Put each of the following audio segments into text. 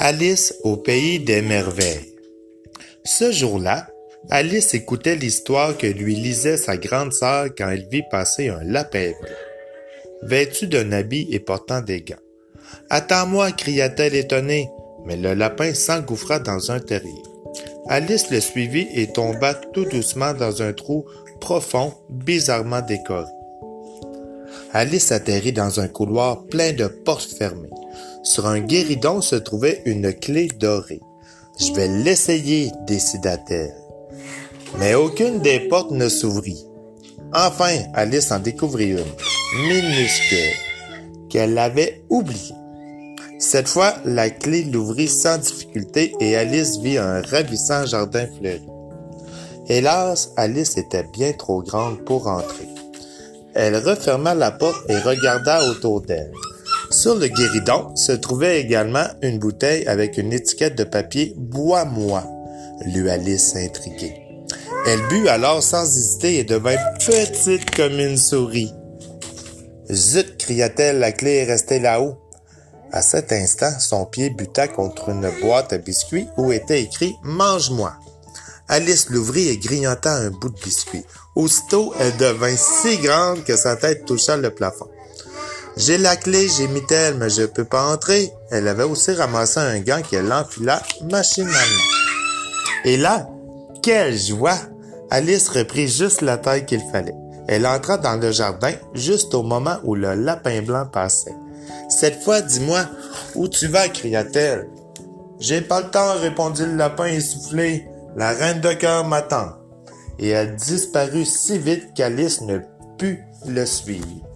Alice au pays des merveilles. Ce jour-là, Alice écoutait l'histoire que lui lisait sa grande sœur quand elle vit passer un lapin blanc, vêtu d'un habit et portant des gants. Attends-moi, cria-t-elle étonnée, mais le lapin s'engouffra dans un terrier. Alice le suivit et tomba tout doucement dans un trou profond, bizarrement décoré. Alice atterrit dans un couloir plein de portes fermées. Sur un guéridon se trouvait une clé dorée. Je vais l'essayer, décida-t-elle. Mais aucune des portes ne s'ouvrit. Enfin, Alice en découvrit une, minuscule, qu'elle avait oubliée. Cette fois, la clé l'ouvrit sans difficulté et Alice vit un ravissant jardin fleuri. Hélas, Alice était bien trop grande pour entrer. Elle referma la porte et regarda autour d'elle. Sur le guéridon se trouvait également une bouteille avec une étiquette de papier Bois-moi, lut Alice intriguée. Elle but alors sans hésiter et devint petite comme une souris. Zut, cria-t-elle, la clé est restée là-haut. À cet instant, son pied buta contre une boîte à biscuits où était écrit Mange-moi. Alice l'ouvrit et grignota un bout de biscuit. Aussitôt, elle devint si grande que sa tête toucha le plafond. J'ai la clé, gémit-elle, mais je peux pas entrer. Elle avait aussi ramassé un gant qu'elle enfila machinalement. Et là, quelle joie! Alice reprit juste la taille qu'il fallait. Elle entra dans le jardin juste au moment où le lapin blanc passait. Cette fois, dis-moi, où tu vas? cria-t-elle. J'ai pas le temps, répondit le lapin essoufflé. La reine de cœur m'attend. Et elle disparut si vite qu'Alice ne put le suivre.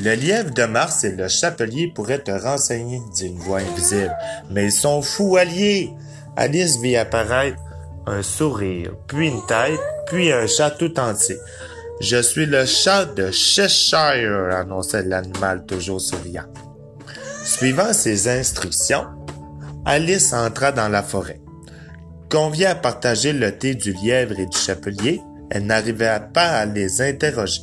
Le lièvre de Mars et le chapelier pourraient te renseigner, dit une voix invisible. Mais ils sont fous alliés. Alice vit apparaître un sourire, puis une tête, puis un chat tout entier. Je suis le chat de Cheshire, annonçait l'animal toujours souriant. Suivant ses instructions, Alice entra dans la forêt. Convient à partager le thé du lièvre et du chapelier, elle n'arrivait pas à les interroger.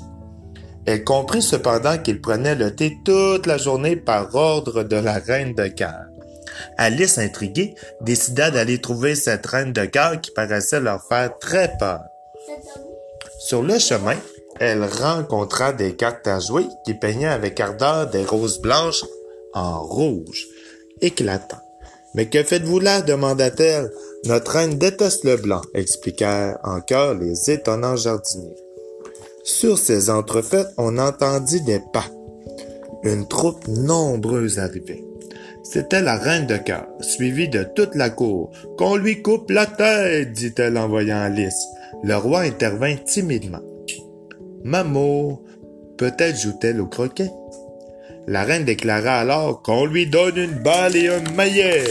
Elle comprit cependant qu'ils prenaient le thé toute la journée par ordre de la reine de cœur. Alice, intriguée, décida d'aller trouver cette reine de cœur qui paraissait leur faire très peur. Sur le chemin, elle rencontra des cartes à jouer qui peignaient avec ardeur des roses blanches en rouge, éclatant. Mais que faites-vous là? demanda-t-elle. Notre reine déteste le blanc, expliquèrent encore les étonnants jardiniers. Sur ces entrefaites, on entendit des pas. Une troupe nombreuse arrivait. C'était la reine de cœur, suivie de toute la cour. Qu'on lui coupe la tête, dit-elle en voyant Alice. Le roi intervint timidement. Maman, peut-être joue-t-elle au croquet? La reine déclara alors qu'on lui donne une balle et un maillet.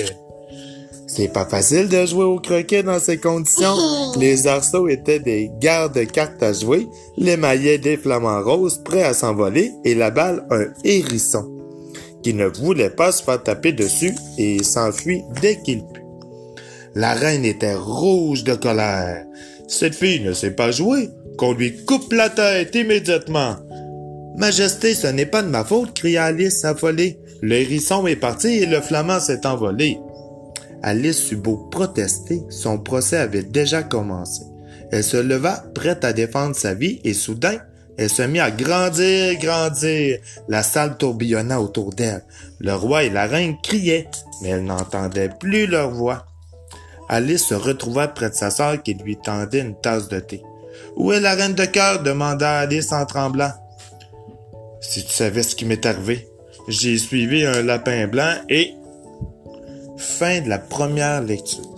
C'est pas facile de jouer au croquet dans ces conditions. Les arceaux étaient des gardes-cartes à jouer, les maillets des flamants roses prêts à s'envoler et la balle un hérisson qui ne voulait pas se faire taper dessus et s'enfuit dès qu'il put. La reine était rouge de colère. Cette fille ne sait pas jouer. Qu'on lui coupe la tête immédiatement. Majesté, ce n'est pas de ma faute, cria Alice affolée. Le hérisson est parti et le flamand s'est envolé. Alice beau protester, son procès avait déjà commencé. Elle se leva, prête à défendre sa vie, et soudain, elle se mit à grandir, grandir. La salle tourbillonna autour d'elle. Le roi et la reine criaient, mais elle n'entendait plus leur voix. Alice se retrouva près de sa sœur qui lui tendait une tasse de thé. Où est la reine de cœur? demanda Alice en tremblant. Si tu savais ce qui m'est arrivé. J'ai suivi un lapin blanc et Fin de la première lecture.